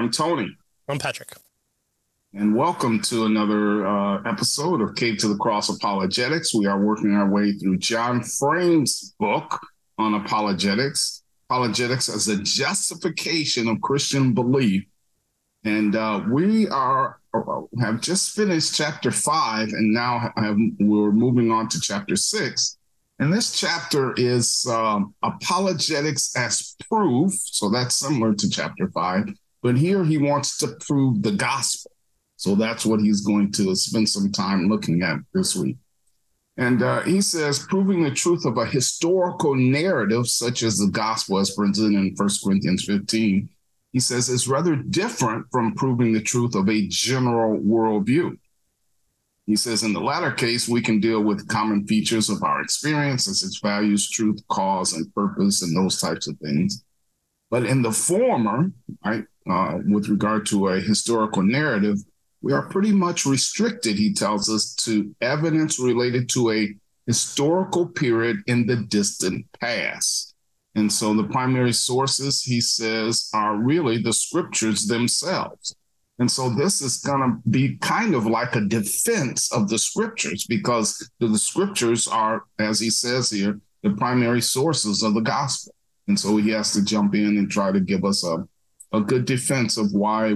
I'm Tony. I'm Patrick. And welcome to another uh, episode of Cave to the Cross Apologetics. We are working our way through John Frame's book on apologetics, apologetics as a justification of Christian belief. And uh, we are uh, have just finished chapter five, and now have, we're moving on to chapter six. And this chapter is um, apologetics as proof. So that's similar to chapter five. But here he wants to prove the gospel. So that's what he's going to spend some time looking at this week. And uh, he says, proving the truth of a historical narrative, such as the gospel as presented in 1 Corinthians 15, he says, is rather different from proving the truth of a general worldview. He says, in the latter case, we can deal with common features of our experience, as its values, truth, cause, and purpose, and those types of things. But in the former, right, uh, with regard to a historical narrative, we are pretty much restricted, he tells us, to evidence related to a historical period in the distant past. And so the primary sources, he says, are really the scriptures themselves. And so this is going to be kind of like a defense of the scriptures because the scriptures are, as he says here, the primary sources of the gospel. And so he has to jump in and try to give us a, a good defense of why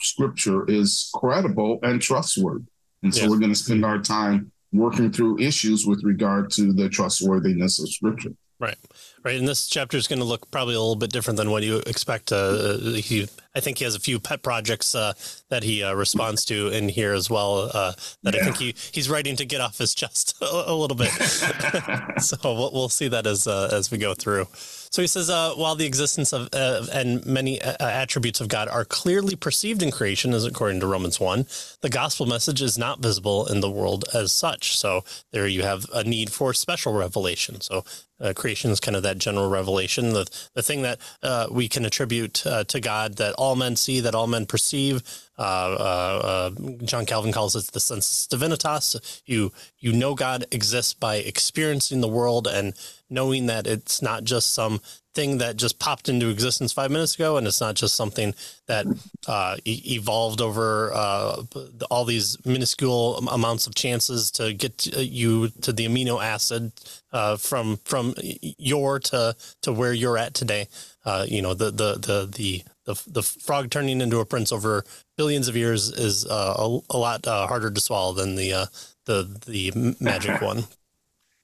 scripture is credible and trustworthy. And so yes. we're going to spend our time working through issues with regard to the trustworthiness of scripture. Right, right. And this chapter is going to look probably a little bit different than what you expect. Uh, he, I think he has a few pet projects uh, that he uh, responds to in here as well. Uh, that yeah. I think he he's writing to get off his chest a, a little bit. so we'll, we'll see that as uh, as we go through. So he says, uh, while the existence of uh, and many uh, attributes of God are clearly perceived in creation, as according to Romans 1, the gospel message is not visible in the world as such. So there you have a need for special revelation. So uh, creation is kind of that general revelation, the, the thing that uh, we can attribute uh, to God that all men see, that all men perceive. John Calvin calls it the sensus divinitatis. You, you know God exists by experiencing the world and knowing that it's not just some thing that just popped into existence five minutes ago, and it's not just something that uh, e- evolved over uh, all these minuscule amounts of chances to get uh, you to the amino acid uh, from from your to to where you're at today. Uh, you know the the the the the, the frog turning into a prince over billions of years is uh, a, a lot harder to swallow than the the the magic one.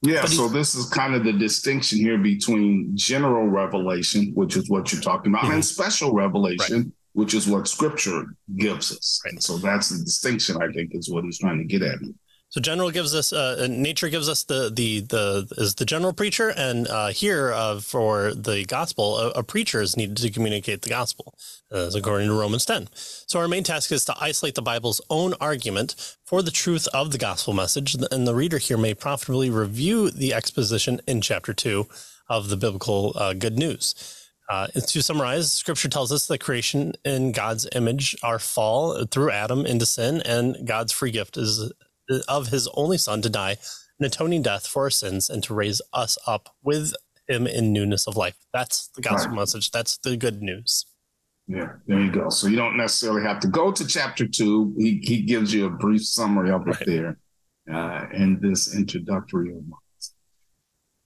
Yeah, but so this is kind of the distinction here between general revelation, which is what you're talking about, mm-hmm. and special revelation, right. which is what scripture gives us. Right. So that's the distinction, I think, is what he's trying to get at. So general gives us uh, nature gives us the the the is the general preacher, and uh, here uh, for the gospel, a, a, preacher is needed to communicate the gospel, as according to Romans ten. So our main task is to isolate the Bible's own argument for the truth of the gospel message, and the reader here may profitably review the exposition in chapter two of the biblical uh, good news. Uh, to summarize, Scripture tells us that creation in God's image, our fall through Adam into sin, and God's free gift is of his only son to die an atoning death for our sins and to raise us up with him in newness of life. That's the gospel right. message. That's the good news. Yeah, there you go. So you don't necessarily have to go to chapter two. He, he gives you a brief summary of it there uh, in this introductory remarks.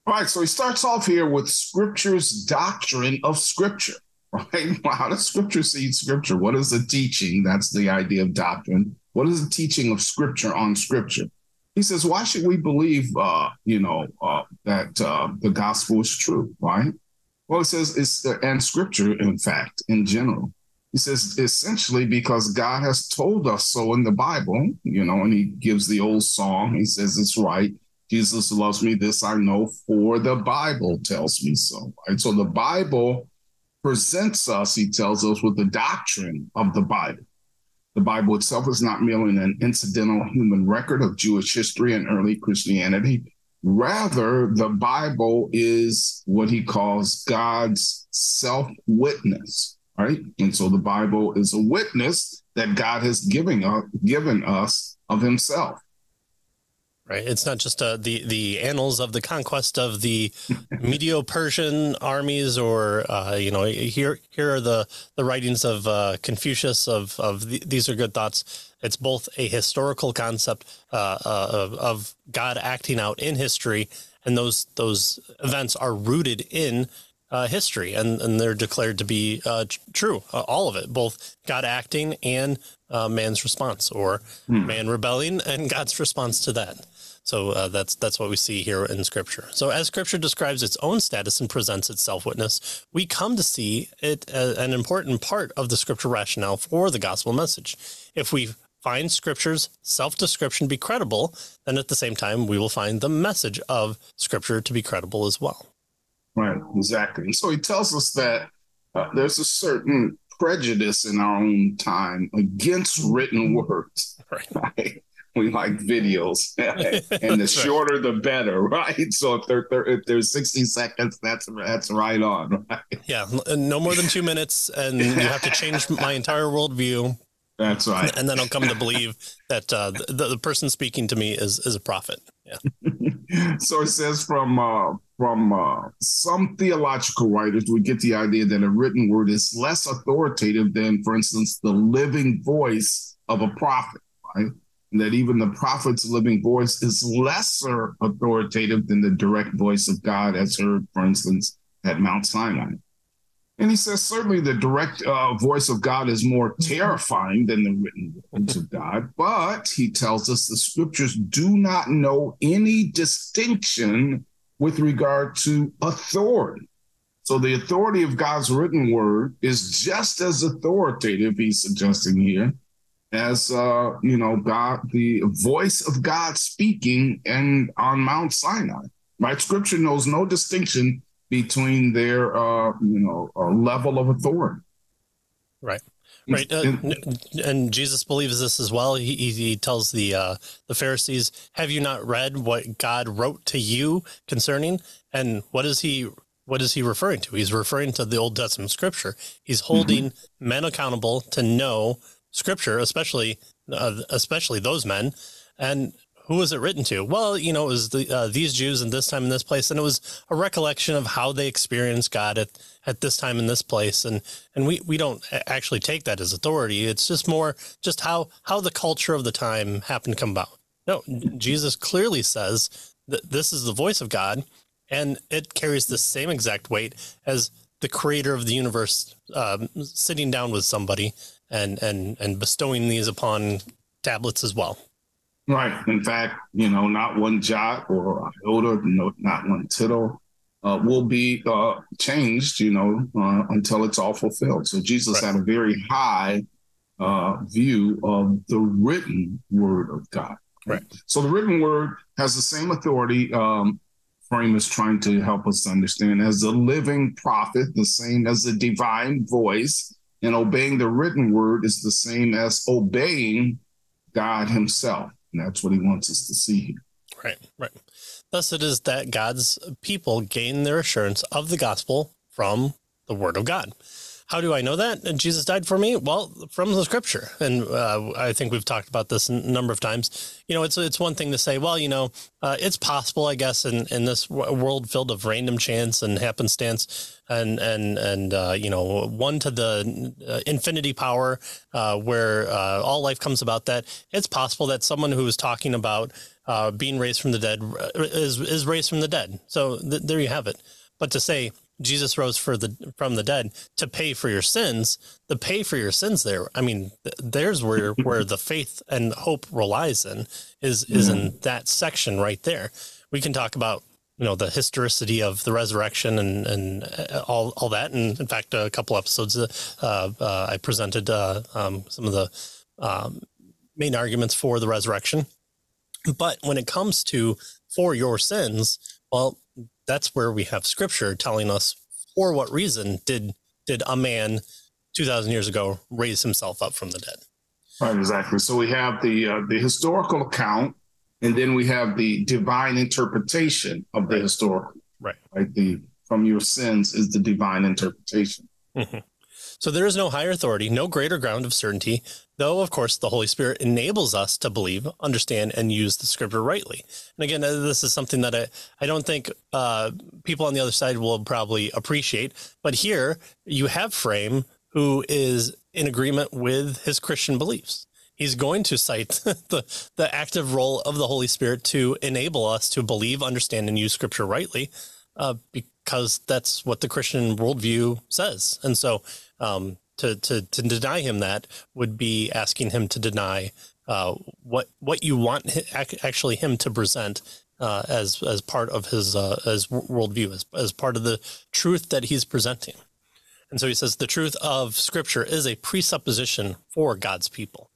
All right, so he starts off here with Scripture's doctrine of Scripture. Right? How does Scripture see Scripture? What is the teaching? That's the idea of doctrine. What is the teaching of Scripture on Scripture? He says, why should we believe, uh, you know, uh, that uh, the gospel is true, right? Well, it says it's and Scripture, in fact, in general. He says essentially because God has told us so in the Bible, you know, and he gives the old song. He says it's right. Jesus loves me. This I know, for the Bible tells me so. Right. So the Bible presents us, he tells us, with the doctrine of the Bible. The Bible itself is not merely an incidental human record of Jewish history and early Christianity. Rather, the Bible is what he calls God's self witness, right? And so the Bible is a witness that God has given, uh, given us of himself. Right. It's not just uh, the the annals of the conquest of the Medo-Persian armies, or uh, you know, here here are the the writings of uh, Confucius of of the, these are good thoughts. It's both a historical concept uh, uh, of, of God acting out in history, and those those events are rooted in uh, history, and, and they're declared to be uh, true. Uh, all of it, both God acting and uh, man's response, or hmm. man rebelling and God's response to that. So uh, that's that's what we see here in Scripture. So as Scripture describes its own status and presents its self witness, we come to see it as an important part of the Scripture rationale for the gospel message. If we find Scripture's self description be credible, then at the same time we will find the message of Scripture to be credible as well. Right, exactly. And so he tells us that uh, there's a certain prejudice in our own time against written words. Right. right? We like videos, and the shorter the better, right? So if, they're, they're, if there's 60 seconds, that's that's right on, right? Yeah, no more than two minutes, and you have to change my entire worldview. That's right. And then I'll come to believe that uh, the, the person speaking to me is is a prophet. Yeah. so it says from uh, from uh, some theological writers, we get the idea that a written word is less authoritative than, for instance, the living voice of a prophet, right? And that even the prophet's living voice is lesser authoritative than the direct voice of God, as heard, for instance, at Mount Sinai. And he says certainly the direct uh, voice of God is more terrifying than the written words of God, but he tells us the scriptures do not know any distinction with regard to authority. So the authority of God's written word is just as authoritative, he's suggesting here, as uh, you know, God, the voice of God speaking and on Mount Sinai. Right? Scripture knows no distinction between their uh, you know uh, level of authority. Right. Right, uh, and Jesus believes this as well. He, he tells the uh, the Pharisees, "Have you not read what God wrote to you concerning?" And what is he what is he referring to? He's referring to the Old Testament Scripture. He's holding mm-hmm. men accountable to know Scripture, especially uh, especially those men. And who was it written to? Well, you know, it was the, uh, these Jews in this time in this place, and it was a recollection of how they experienced God at, at this time in this place, and and we we don't actually take that as authority. It's just more just how how the culture of the time happened to come about. No, Jesus clearly says that this is the voice of God, and it carries the same exact weight as the creator of the universe um, sitting down with somebody and and and bestowing these upon tablets as well. Right. In fact, you know, not one jot or iota, no, not one tittle uh, will be uh, changed, you know, uh, until it's all fulfilled. So Jesus right. had a very high uh, view of the written word of God. Right. So the written word has the same authority. Um, Frame is trying to help us understand as a living prophet, the same as a divine voice, and obeying the written word is the same as obeying God Himself. And that's what he wants us to see here. Right, right. Thus, it is that God's people gain their assurance of the gospel from the word of God. How do I know that Jesus died for me? Well, from the scripture, and uh, I think we've talked about this a number of times. You know, it's it's one thing to say, well, you know, uh, it's possible, I guess, in, in this world filled of random chance and happenstance, and and and uh, you know, one to the uh, infinity power, uh, where uh, all life comes about. That it's possible that someone who is talking about being raised from the dead is is raised from the dead. So th- there you have it. But to say Jesus rose for the from the dead to pay for your sins, the pay for your sins there. I mean, there's where where the faith and hope relies in is is in mm-hmm. that section right there. We can talk about you know the historicity of the resurrection and and uh, all all that. And in fact, a couple episodes uh, uh, I presented uh, um, some of the um, main arguments for the resurrection. But when it comes to for your sins, well, that's where we have scripture telling us for what reason did did a man 2000 years ago raise himself up from the dead. Right exactly. So we have the uh, the historical account and then we have the divine interpretation of the right. historical. Right. Right the from your sins is the divine interpretation. Mm-hmm. So there is no higher authority, no greater ground of certainty, though, of course, the Holy Spirit enables us to believe, understand, and use the scripture rightly. And again, uh, this is something that I, I don't think uh, people on the other side will probably appreciate. But here you have Frame, who is in agreement with his Christian beliefs. He's going to cite the, the active role of the Holy Spirit to enable us to believe, understand, and use scripture rightly. Uh, because that's what the Christian worldview says. And so um, to, to, to deny him that would be asking him to deny uh, what what you want actually him to present uh, as as part of his uh, as worldview as as part of the truth that he's presenting. And so he says the truth of Scripture is a presupposition for God's people.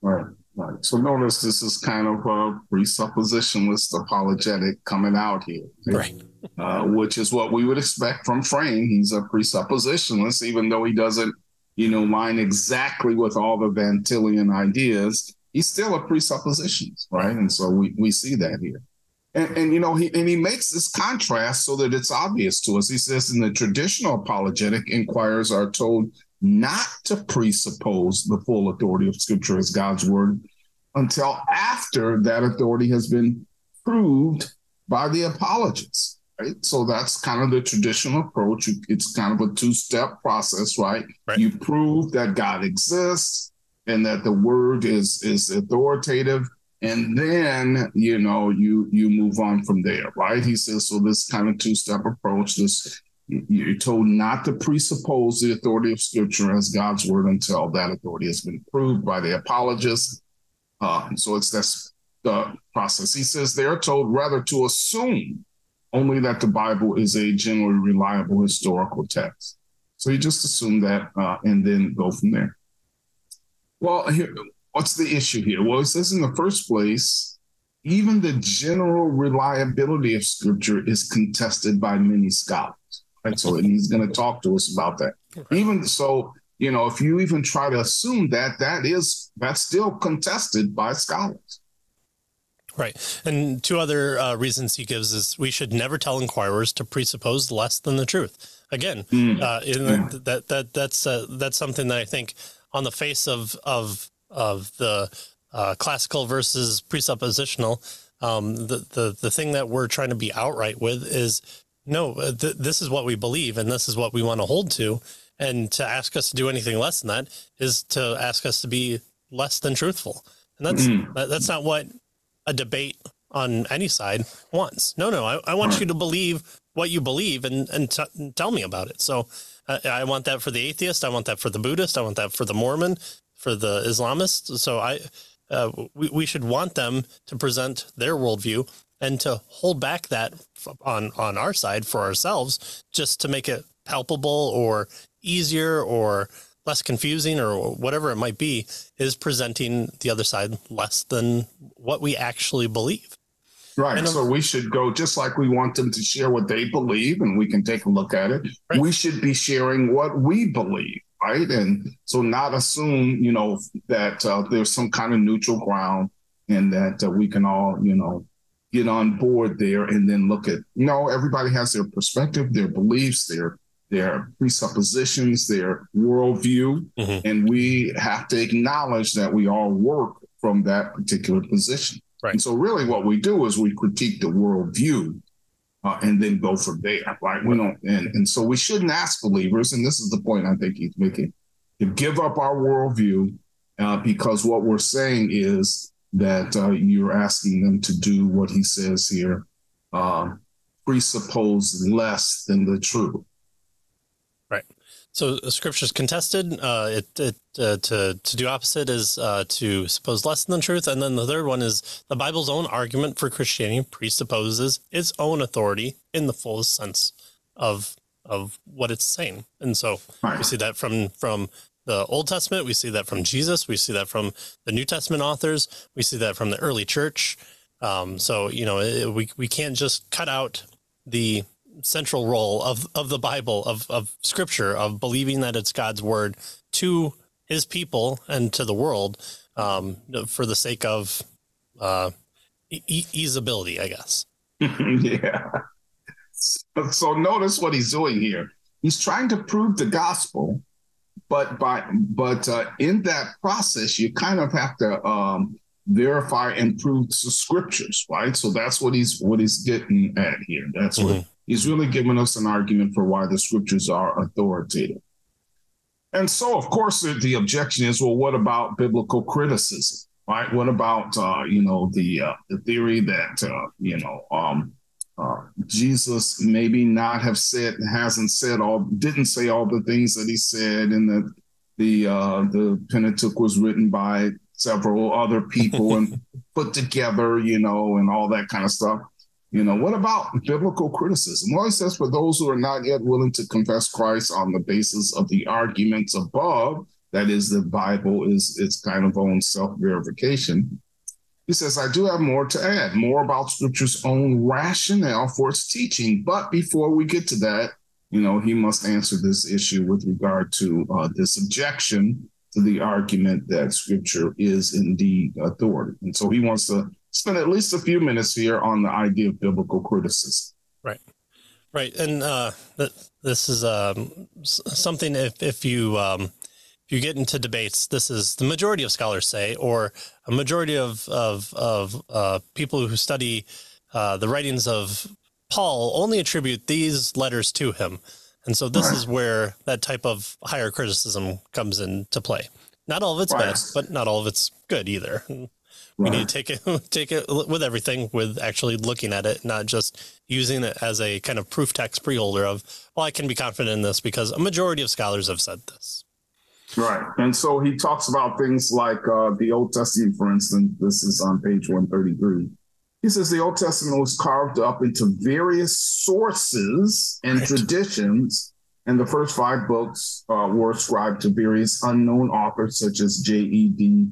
Right. Right. So notice this is kind of a presuppositionalist apologetic coming out here. Right. Uh, which is what we would expect from Frame. He's a presuppositionalist, even though he doesn't, you know, line exactly with all the Van Tillian ideas. He's still a presuppositionist, right? And so we, we see that here. And, and, you know, he and he makes this contrast so that it's obvious to us. He says in the traditional apologetic, inquirers are told not to presuppose the full authority of Scripture as God's word until after that authority has been proved by the apologists. Right. So that's kind of the traditional approach. It's kind of a two step process, right? right? You prove that God exists and that the word is is authoritative and then you know you you move on from there right he says so this kind of two step approach this you're told not to presuppose the authority of Scripture as God's word until that authority has been proved by the apologists. Uh, so it's that's the process. He says they are told rather to assume only that the Bible is a generally reliable historical text. So you just assume that uh, and then go from there. Well, here, what's the issue here? Well, it says in the first place, even the general reliability of Scripture is contested by many scholars. Right. So, and he's going to talk to us about that. Okay. Even so, you know, if you even try to assume that, that is that's still contested by scholars. Right. And two other uh, reasons he gives is we should never tell inquirers to presuppose less than the truth. Again, mm. uh, that that that's uh, that's something that I think on the face of of of the uh, classical versus presuppositional, um, the the the thing that we're trying to be outright with is no, uh, th- this is what we believe and this is what we want to hold to. And to ask us to do anything less than that is to ask us to be less than truthful. And that's mm. that's not what a debate on any side wants. No, no, I, I want you to believe what you believe and, and, t- and tell me about it. So uh, I want that for the atheist. I want that for the Buddhist. I want that for the Mormon, for the Islamist. So I, uh, we, we should want them to present their worldview and to hold back that on on our side for ourselves just to make it palpable or easier or less confusing or whatever it might be is presenting the other side less than what we actually believe. Right. And so we should go just like we want them to share what they believe and we can take a look at it. Right. We should be sharing what we believe. Right. And so not assume, you know, that uh, there's some kind of neutral ground and that uh, we can all, you know, get on board there and then look at you know everybody has their perspective their beliefs their their presuppositions their worldview mm-hmm. and we have to acknowledge that we all work from that particular position right and so really what we do is we critique the worldview uh, and then go from there right we don't and, and so we shouldn't ask believers and this is the point i think he's making to give up our worldview uh, because what we're saying is that uh, you're asking them to do what he says here uh, presuppose less than the truth. So the scripture is contested. Uh, it, it uh, to to do opposite is uh, to suppose less than the truth, and then the third one is the Bible's own argument for Christianity presupposes its own authority in the fullest sense of of what it's saying, and so right. we see that from from the Old Testament. We see that from Jesus. We see that from the New Testament authors. We see that from the early church. Um, so you know, it, we we can't just cut out the central role of of the Bible of of Scripture of believing that it's God's word to His people and to the world um, for the sake of uh, e- easeability, I guess. yeah. So, so notice what he's doing here. He's trying to prove the gospel but by but uh, in that process, you kind of have to um, verify and prove the scriptures, right? So that's what he's what he's getting at here. That's mm-hmm. what he's really giving us an argument for why the scriptures are authoritative. And so, of course, the, the objection is, well, what about biblical criticism? Right? What about uh, you know the uh, the theory that uh, you know um, uh, Jesus maybe not have said hasn't said all didn't say all the things that he said, and that the uh, the Pentateuch was written by several other people and put together, you know, and all that kind of stuff. You know, what about biblical criticism? Well, he says, for those who are not yet willing to confess Christ on the basis of the arguments above, that is, the Bible is its kind of own self verification. He says, I do have more to add, more about Scripture's own rationale for its teaching. But before we get to that, you know, he must answer this issue with regard to uh, this objection to the argument that Scripture is indeed authority. And so he wants to spend at least a few minutes here on the idea of biblical criticism. Right. Right. And uh, this is um, something if, if you. Um, if you get into debates, this is the majority of scholars say, or a majority of of, of uh, people who study uh, the writings of Paul only attribute these letters to him, and so this right. is where that type of higher criticism comes into play. Not all of it's right. bad, but not all of it's good either. We right. need to take it take it with everything, with actually looking at it, not just using it as a kind of proof text preholder of, well, I can be confident in this because a majority of scholars have said this. Right. And so he talks about things like uh, the Old Testament, for instance. This is on page 133. He says the Old Testament was carved up into various sources and right. traditions, and the first five books uh, were ascribed to various unknown authors such as J.E.D.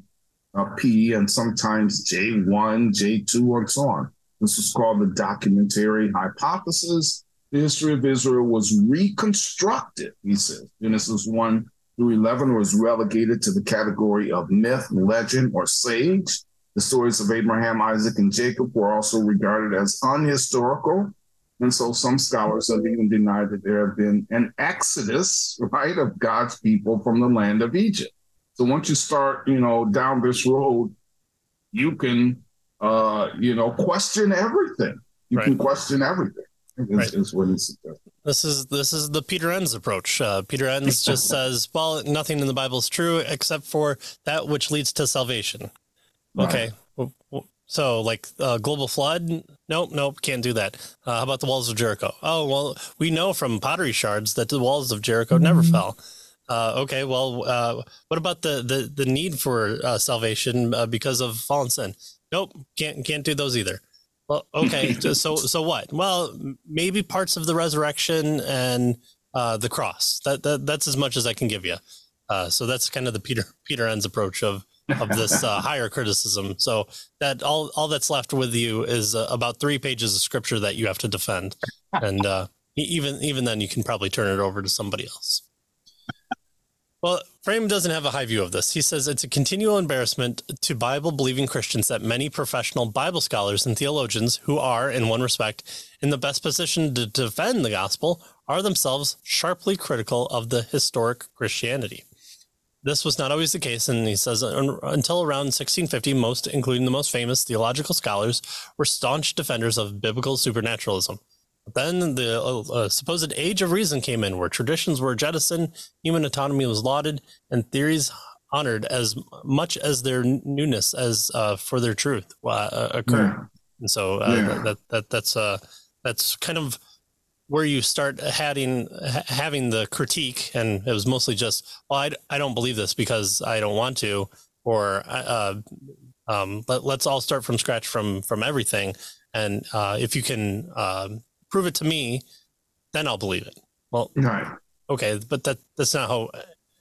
Uh, P. and sometimes J1, J2, and so on. This was called the documentary hypothesis. The history of Israel was reconstructed, he says. Genesis 1 through 11 was relegated to the category of myth, legend, or sage. The stories of Abraham, Isaac, and Jacob were also regarded as unhistorical. And so some scholars have even denied that there have been an exodus, right, of God's people from the land of Egypt. So once you start, you know, down this road, you can, uh, you know, question everything. You right. can question everything. Is, right. is what he suggested. This is this is the Peter Enns approach. Uh, Peter Enns just says, "Well, nothing in the Bible is true except for that which leads to salvation." Okay, so like uh, global flood? Nope, nope, can't do that. Uh, how about the walls of Jericho? Oh well, we know from pottery shards that the walls of Jericho never mm-hmm. fell. Uh, okay, well, uh, what about the the the need for uh, salvation because of fallen sin? Nope, can't can't do those either. Well, okay. so so what? Well, maybe parts of the resurrection and uh, the cross. That, that that's as much as I can give you. Uh, so that's kind of the Peter Peter Enns approach of of this uh, higher criticism. So that all all that's left with you is uh, about three pages of scripture that you have to defend, and uh, even even then you can probably turn it over to somebody else. Well, Frame doesn't have a high view of this. He says it's a continual embarrassment to Bible believing Christians that many professional Bible scholars and theologians who are, in one respect, in the best position to defend the gospel are themselves sharply critical of the historic Christianity. This was not always the case, and he says until around 1650, most, including the most famous theological scholars, were staunch defenders of biblical supernaturalism. Then the uh, uh, supposed age of reason came in, where traditions were jettisoned, human autonomy was lauded, and theories honored as much as their newness as uh, for their truth uh, uh occurred. Yeah. And so uh, yeah. that, that that's uh, that's kind of where you start having having the critique, and it was mostly just, well, I, I don't believe this because I don't want to, or um, let, us all start from scratch from from everything. And if you can um, prove it to me, then I'll believe it. Well, right. Okay, but that that's not how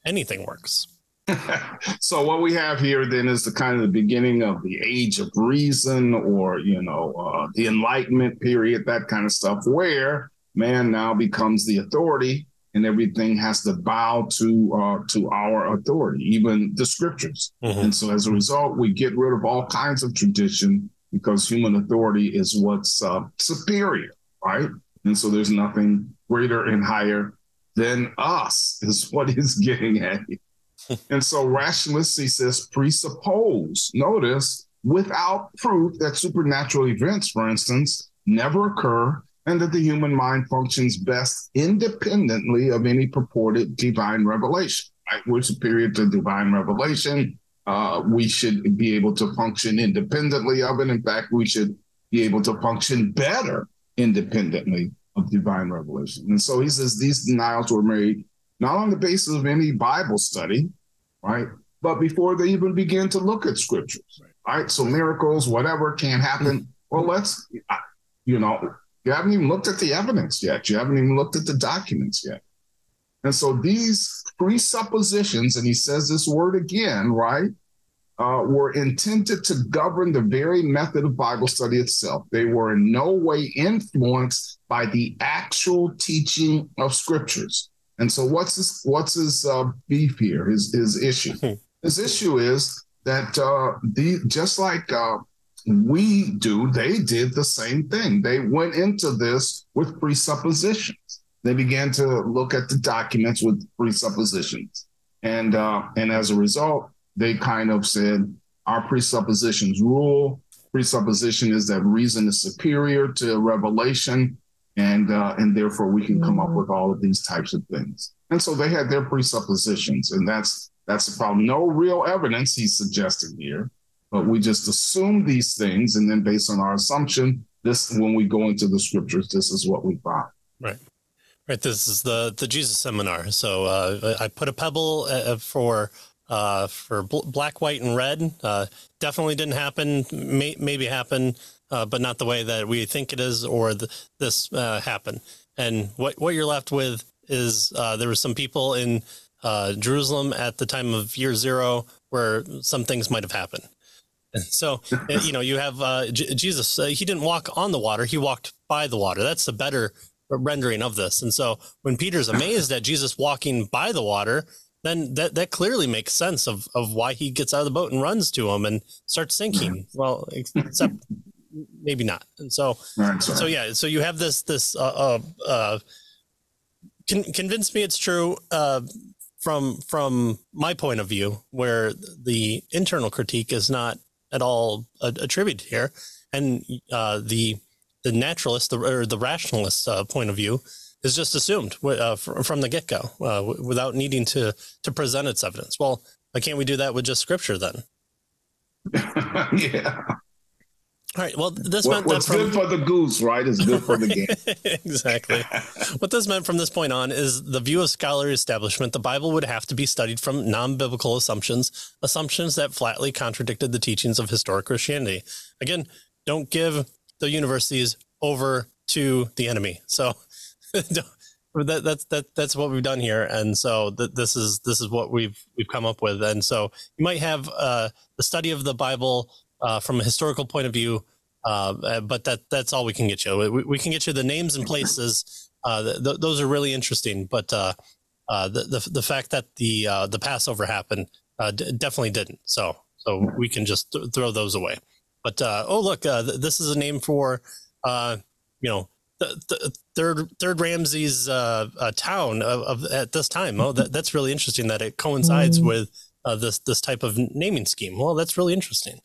anything works. so what we have here then is the kind of the beginning of the age of reason or you know uh, the enlightenment period that kind of stuff where man now becomes the authority and everything has to bow to uh, to our authority even the scriptures mm-hmm. and so as a result we get rid of all kinds of tradition because human authority is what's uh, superior right? And so there's nothing greater and higher than us, is what he's getting at. and so rationalists, he says, presuppose, notice, without proof that supernatural events, for instance, never occur and that the human mind functions best independently of any purported divine revelation. Right? We're superior to divine revelation. Uh, we should be able to function independently of it. In fact, we should be able to function better independently of divine revelation. And so he says these denials were made not on the basis of any Bible study, right? But before they even begin to look at scriptures, right? So miracles, whatever can't happen. Well, let's, you know, you haven't even looked at the evidence yet. You haven't even looked at the documents yet. And so these presuppositions, and he says this word again, right, uh, were intended to govern the very method of Bible study itself. They were in no way influenced by the actual teaching of scriptures. And so, what's his what's his uh, beef here? His his issue. His issue is that uh, the just like uh, we do, they did the same thing. They went into this with presuppositions. They began to look at the documents with presuppositions, and uh, and as a result, they kind of said our presuppositions rule. Presupposition is that reason is superior to revelation, and uh, and therefore we can come up mm-hmm. with all of these types of things. And so they had their presuppositions, and that's that's the problem. No real evidence he's suggesting here, but we just assume these things, and then based on our assumption, this when we go into the scriptures, this is what we find. Right. Right. This is the the Jesus seminar. So uh, I put a pebble uh, for uh, for bl- black, white, and red. Uh, definitely didn't happen. May- maybe happen, uh, but not the way that we think it is, or the, this uh, happened. And what what you're left with is uh, there were some people in uh, Jerusalem at the time of year zero where some things might have happened. So you know you have J- Jesus. he didn't walk on the water; he walked by the water. That's the better rendering of this. And so when Peter's amazed at Jesus walking by the water, then that that clearly makes sense of of why he gets out of the boat and runs to him and starts sinking. Well, except maybe not. And so so yeah, so you have this this uh, uh, uh con- convince me it's true uh, from from my point of view, where the internal critique is not at all attributed here, and uh, the the naturalist the, or the rationalist uh, point of view is just assumed uh, from the get go uh, without needing to to present its evidence. Well, why can't we do that with just scripture then? yeah. All right. Well, this what, meant what's from, good for the goose, right, is good for the game. exactly. what this meant from this point on is the view of scholarly establishment. The Bible would have to be studied from non-biblical assumptions, assumptions that flatly contradicted the teachings of historic Christianity. Again, don't give the universities over to the enemy. So that, that's that that's what we've done here, and so th- this is this is what we've we've come up with. And so you might have uh, the study of the Bible uh, from a historical point of view, uh, but that that's all we can get you. We, we can get you the names and places. Uh, th- those are really interesting, but uh, uh, the, the the fact that the the Passover happened d- definitely didn't. So so we can just th- throw those away. But oh look, th- this is a name for you know the, the third third Ramses uh, uh, town of, of, at this time. Oh, that, that's really interesting that it coincides mm. with uh, this this type of naming scheme. Well, that's really interesting.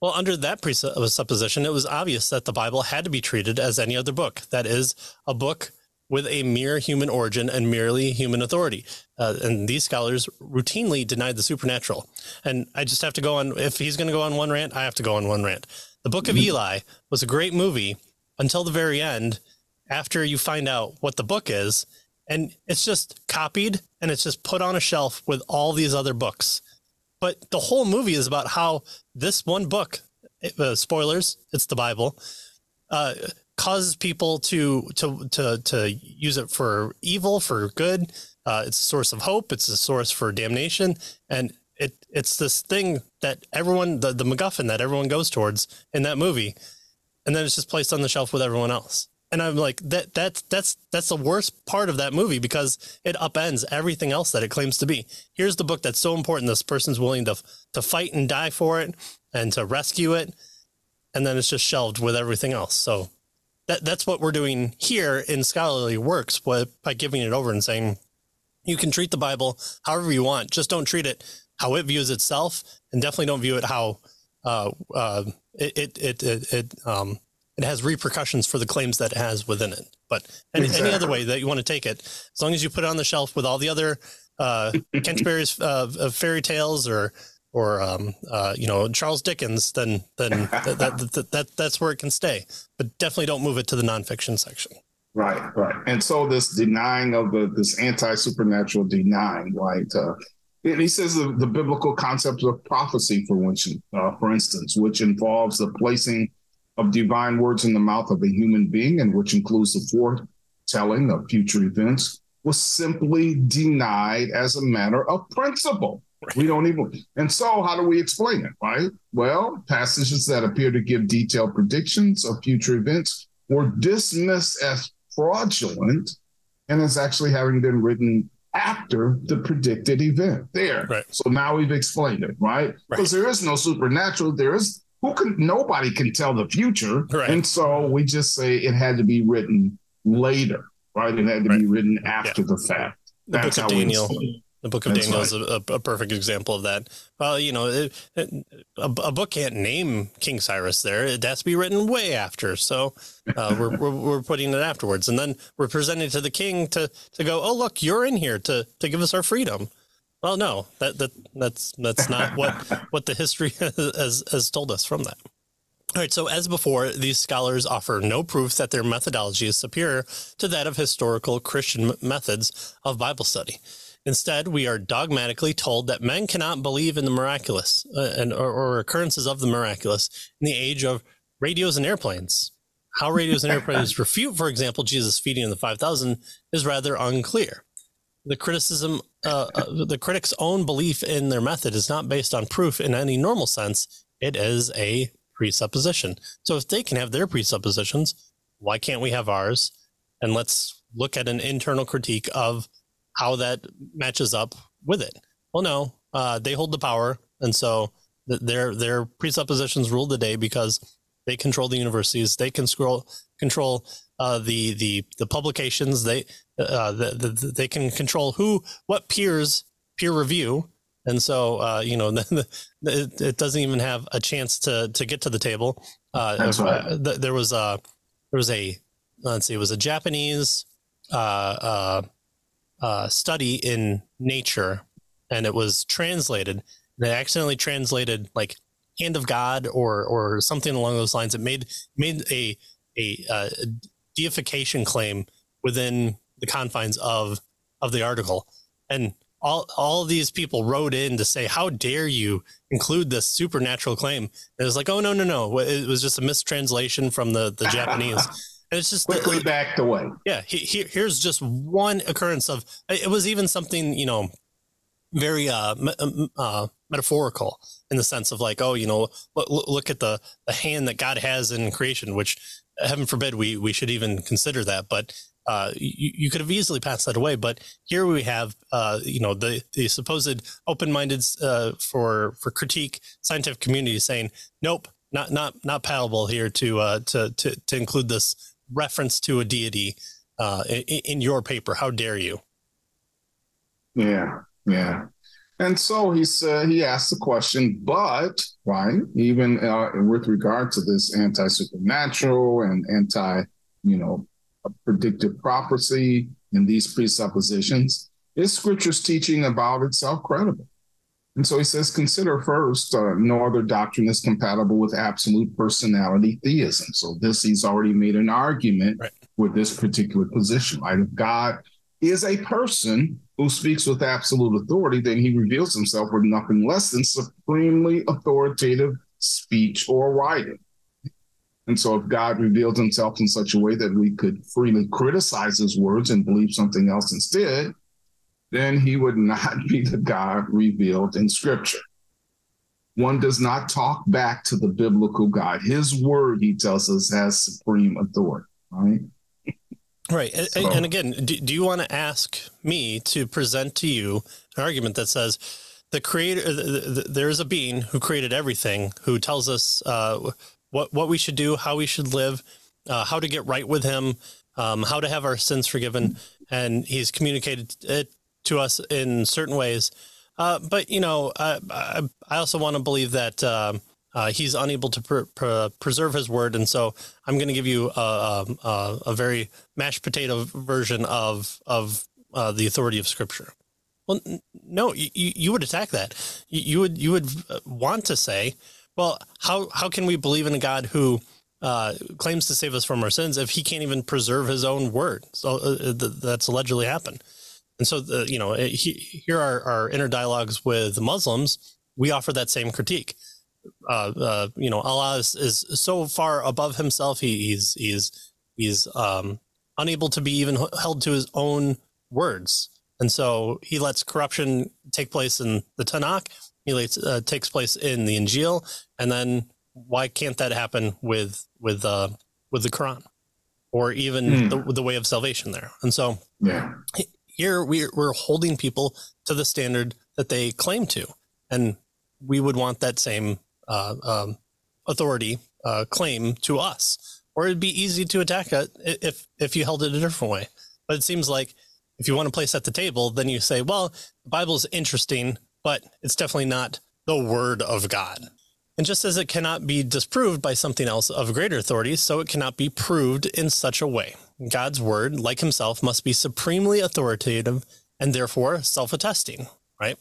Well, under that presupposition, it was obvious that the Bible had to be treated as any other book. That is, a book with a mere human origin and merely human authority. Uh, and these scholars routinely denied the supernatural. And I just have to go on, if he's going to go on one rant, I have to go on one rant. The Book of mm-hmm. Eli was a great movie until the very end after you find out what the book is. And it's just copied and it's just put on a shelf with all these other books. But the whole movie is about how this one book uh, spoilers it's the bible uh, causes people to to to to use it for evil for good. Uh, it's a source of hope. It's a source for damnation. And it it's this thing that everyone the, the MacGuffin that everyone goes towards in that movie and then it's just placed on the shelf with everyone else. And I'm like, that that's that's that's the worst part of that movie because it upends everything else that it claims to be. Here's the book that's so important this person's willing to to fight and die for it and to rescue it, and then it's just shelved with everything else. So that that's what we're doing here in scholarly works by, by giving it over and saying you can treat the Bible however you want, just don't treat it how it views itself, and definitely don't view it how uh, uh, it it it it, um, it has repercussions for the claims that it has within it. But any, exactly. any other way that you want to take it, as long as you put it on the shelf with all the other uh, Canterbury's uh, fairy tales or or um, uh, you know Charles Dickens, then then that, that, that, that, that's where it can stay. But definitely don't move it to the nonfiction section. Right, right. And so this denying of the this anti supernatural denying, right? Uh, and he says the, the biblical concept of prophecy, for which, uh, for instance, which involves the placing of divine words in the mouth of a human being, and which includes the foretelling of future events, was simply denied as a matter of principle. We don't even. And so, how do we explain it, right? Well, passages that appear to give detailed predictions of future events were dismissed as fraudulent and as actually having been written after the predicted event. There. Right. So now we've explained it, right? Because right. there is no supernatural. There is who can nobody can tell the future. Right. And so we just say it had to be written later, right? It had to be written after yeah. the fact. The That's book of Daniel. The book of That's Daniel right. is a, a, perfect example of that. Well, you know, it, it, a, a, book can't name King Cyrus there. It has to be written way after. So uh, we're, we're, we're, putting it afterwards. And then we're presenting to the king to, to go, oh, look, you're in here to, to give us our freedom. Well, no, that, that that's that's not what what the history has has told us from that. All right, so as before, these scholars offer no proof that their methodology is superior to that of historical Christian methods of Bible study. Instead, we are dogmatically told that men cannot believe in the miraculous uh, and or, or occurrences of the miraculous in the age of radios and airplanes. How radios and airplanes refute, for example, Jesus feeding the 5,000 is rather unclear the criticism, uh, uh, the critic's own belief in their method is not based on proof in any normal sense. It is a presupposition. So if they can have their presuppositions, why can't we have ours? And let's look at an internal critique of how that matches up with it. Well, no, uh, they hold the power, and so th- their their presuppositions rule the day because they control the universities. They can scroll, control uh, the the the publications. They uh, the, the, they can control who what peers peer review, and so uh, you know the, it, it, doesn't even have a chance to to get to the table. Uh, That's right. Uh, there was a there was a let's see, it was a Japanese uh uh, Uh, study in Nature, and it was translated. They accidentally translated like hand of God or or something along those lines. It made made a a, a deification claim within the confines of of the article, and all all these people wrote in to say, "How dare you include this supernatural claim?" And it was like, "Oh no, no, no! It was just a mistranslation from the the Japanese." It's just quickly the, backed away. Yeah, he, he, here's just one occurrence of. It was even something you know, very uh, uh, metaphorical in the sense of like, oh, you know, look, look at the the hand that God has in creation, which heaven forbid we we should even consider that, but uh, you, you, could have easily passed that away. But here we have, uh, you know, the the supposed open-minded uh, for for critique scientific community saying, nope, not not not palatable here to uh, to to to include this reference to a deity uh, in, in your paper. How dare you? Yeah, yeah. And so he said he asked the question, but right, even uh, with regard to this anti supernatural and anti, you know, predictive prophecy and these presuppositions, is Scripture's teaching about itself credible? And so he says, consider first, uh, no other doctrine is compatible with absolute personality theism. So this he's already made an argument right. with this particular position, right? If God is a person who speaks with absolute authority, then he reveals himself with nothing less than supremely authoritative speech or writing. And so, if God revealed himself in such a way that we could freely criticize his words and believe something else instead, then he would not be the God revealed in scripture. One does not talk back to the biblical God. His word, he tells us, has supreme authority, right? Right. So, and again, do, do you want to ask me to present to you an argument that says the creator, the, the, there is a being who created everything, who tells us uh, what, what we should do, how we should live, uh, how to get right with Him, um, how to have our sins forgiven, and He's communicated it to us in certain ways. Uh, but you know, I, I also want to believe that uh, uh, He's unable to pr- pr- preserve His word, and so I'm going to give you a, a, a, very mashed potato version of of uh, the authority of Scripture. Well, no, you, you would attack that. You, you would you would uh, want to say, well, how how can we believe in a God who uh, claims to save us from our sins if he can't even preserve his own word? So th- that's allegedly happened. And so, the, you know, he, here are our inner dialogues with Muslims. We offer that same critique. Uh, uh, you know, Allah is, is, so far above himself. He, he's he's he's um, unable to be even held to his own words. And so he lets corruption take place in the Tanakh. He lets, uh, takes place in the Injil, and then why can't that happen with with uh, with the Quran, or even mm. the, the way of salvation there? And so, yeah, here we're we're holding people to the standard that they claim to, and we would want that same uh, um, authority uh, claim to us, or it'd be easy to attack it if if you held it a different way. But it seems like if you want to place at the table, then you say, well, the Bible is interesting, but it's definitely not the word of God. And just as it cannot be disproved by something else of greater authority, so it cannot be proved in such a way. God's word, like himself, must be supremely authoritative and therefore self attesting, right?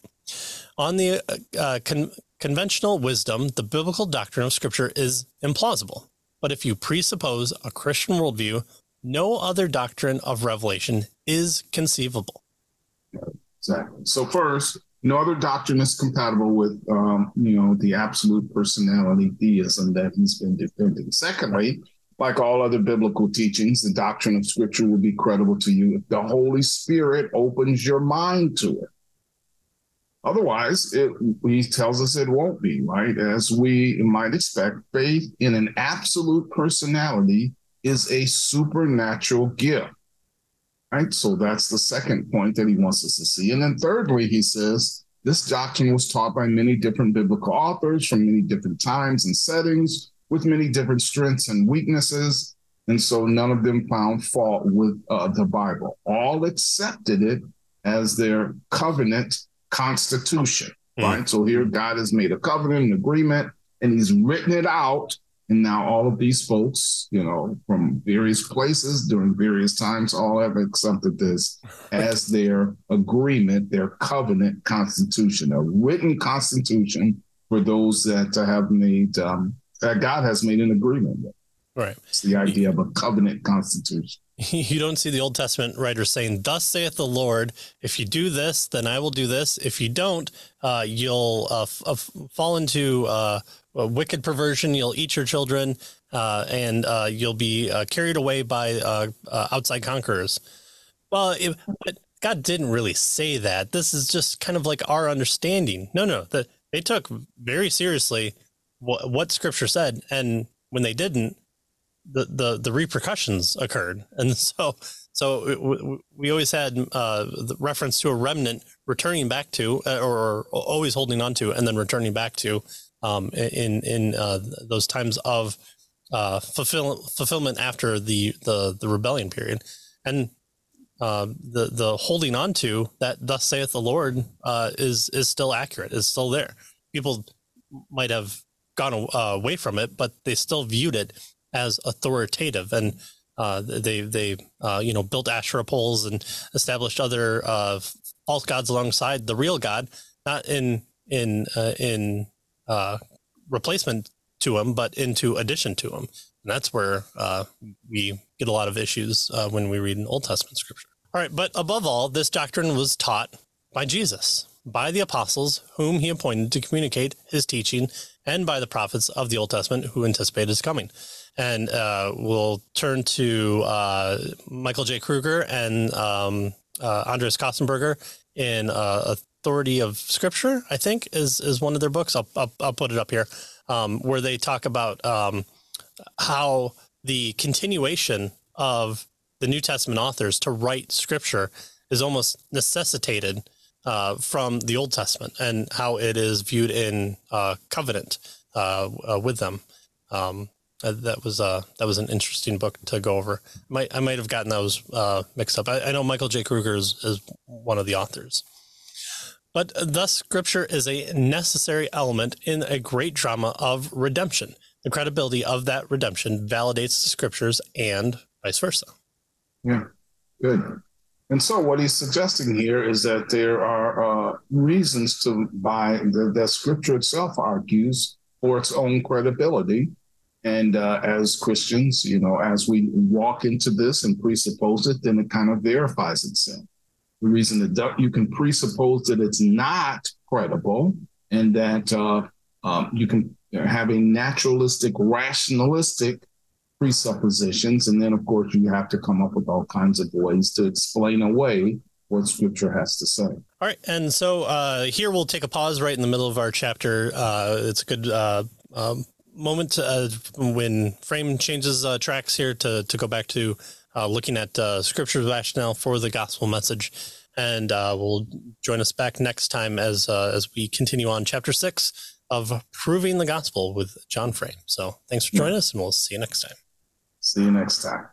On the uh, uh, con- conventional wisdom, the biblical doctrine of Scripture is implausible. But if you presuppose a Christian worldview, no other doctrine of revelation is conceivable. Exactly. So first, no other doctrine is compatible with, um, you know, the absolute personality theism that he's been defending. Secondly, like all other biblical teachings, the doctrine of Scripture will be credible to you if the Holy Spirit opens your mind to it. Otherwise, it, he tells us it won't be, right? As we might expect, faith in an absolute personality is a supernatural gift. Right? So that's the second point that he wants us to see. And then thirdly, he says this doctrine was taught by many different biblical authors from many different times and settings with many different strengths and weaknesses. And so none of them found fault with uh, the Bible. All accepted it as their covenant constitution, mm. right? So here God has made a covenant, an agreement, and he's written it out and now all of these folks, you know, from various places during various times, all have accepted this as their agreement, their covenant constitution, a written constitution for those that have made, um, that God has made an agreement with. Right. It's the idea of a covenant constitution. You don't see the Old Testament writer saying, Thus saith the Lord, if you do this, then I will do this. If you don't, uh, you'll uh, f- uh, fall into uh, a wicked perversion. You'll eat your children, uh, and uh, you'll be uh, carried away by uh, uh, outside conquerors. Well, it, but God didn't really say that. This is just kind of like our understanding. No, no, that they took very seriously what, what Scripture said, and when they didn't, the the the repercussions occurred, and so so we always had uh, the reference to a remnant returning back to, or, or always holding on to, and then returning back to um, in in uh, those times of uh, fulfill, fulfillment after the, the the rebellion period, and uh, the the holding on to that thus saith the Lord uh, is is still accurate, is still there. People might have gone uh, away from it, but they still viewed it as authoritative, and uh, they they you know built Asherah poles and established other false gods alongside the real God, not in in in uh, replacement to him, but into addition to him. And that's where uh, we get a lot of issues uh, when we read an Old Testament scripture. All right, but above all, this doctrine was taught by Jesus, by the apostles whom he appointed to communicate his teaching, and by the prophets of the Old Testament who anticipated his coming. And uh, we'll turn to uh, Michael J. Kruger and um, uh, Andreas Kostenberger in uh, Authority of Scripture, I think, is is one of their books. I'll I'll, I'll put it up here, um, where they talk about um, how the continuation of the New Testament authors to write Scripture is almost necessitated uh, from the Old Testament and how it is viewed in uh, covenant uh, uh with them. Um, that was uh, that was an interesting book to go over. Might I might have gotten those mixed up. I, I, know Michael J. Kruger is, is one of the authors. But thus, Scripture is a necessary element in a great drama of redemption. The credibility of that redemption validates the Scriptures and vice versa. Yeah, good. And so, what he's suggesting here is that there are uh, reasons to buy the, that Scripture itself argues for its own credibility and uh, as Christians, you know, as we walk into this and presuppose it, then it kind of verifies itself. The reason that you can presuppose that it's not credible and that uh, um, you can have a naturalistic, rationalistic presuppositions. And then, of course, you have to come up with all kinds of ways to explain away what scripture has to say. All right. And so uh, here we'll take a pause right in the middle of our chapter. Uh, it's a good uh, um, moment uh, when Frame changes uh, tracks here to, to go back to uh, looking at uh, scripture's rationale for the gospel message. And uh, we'll join us back next time as uh, as we continue on chapter six of proving the gospel with John Frame. So thanks for joining us, and we'll see you next time. See you next time.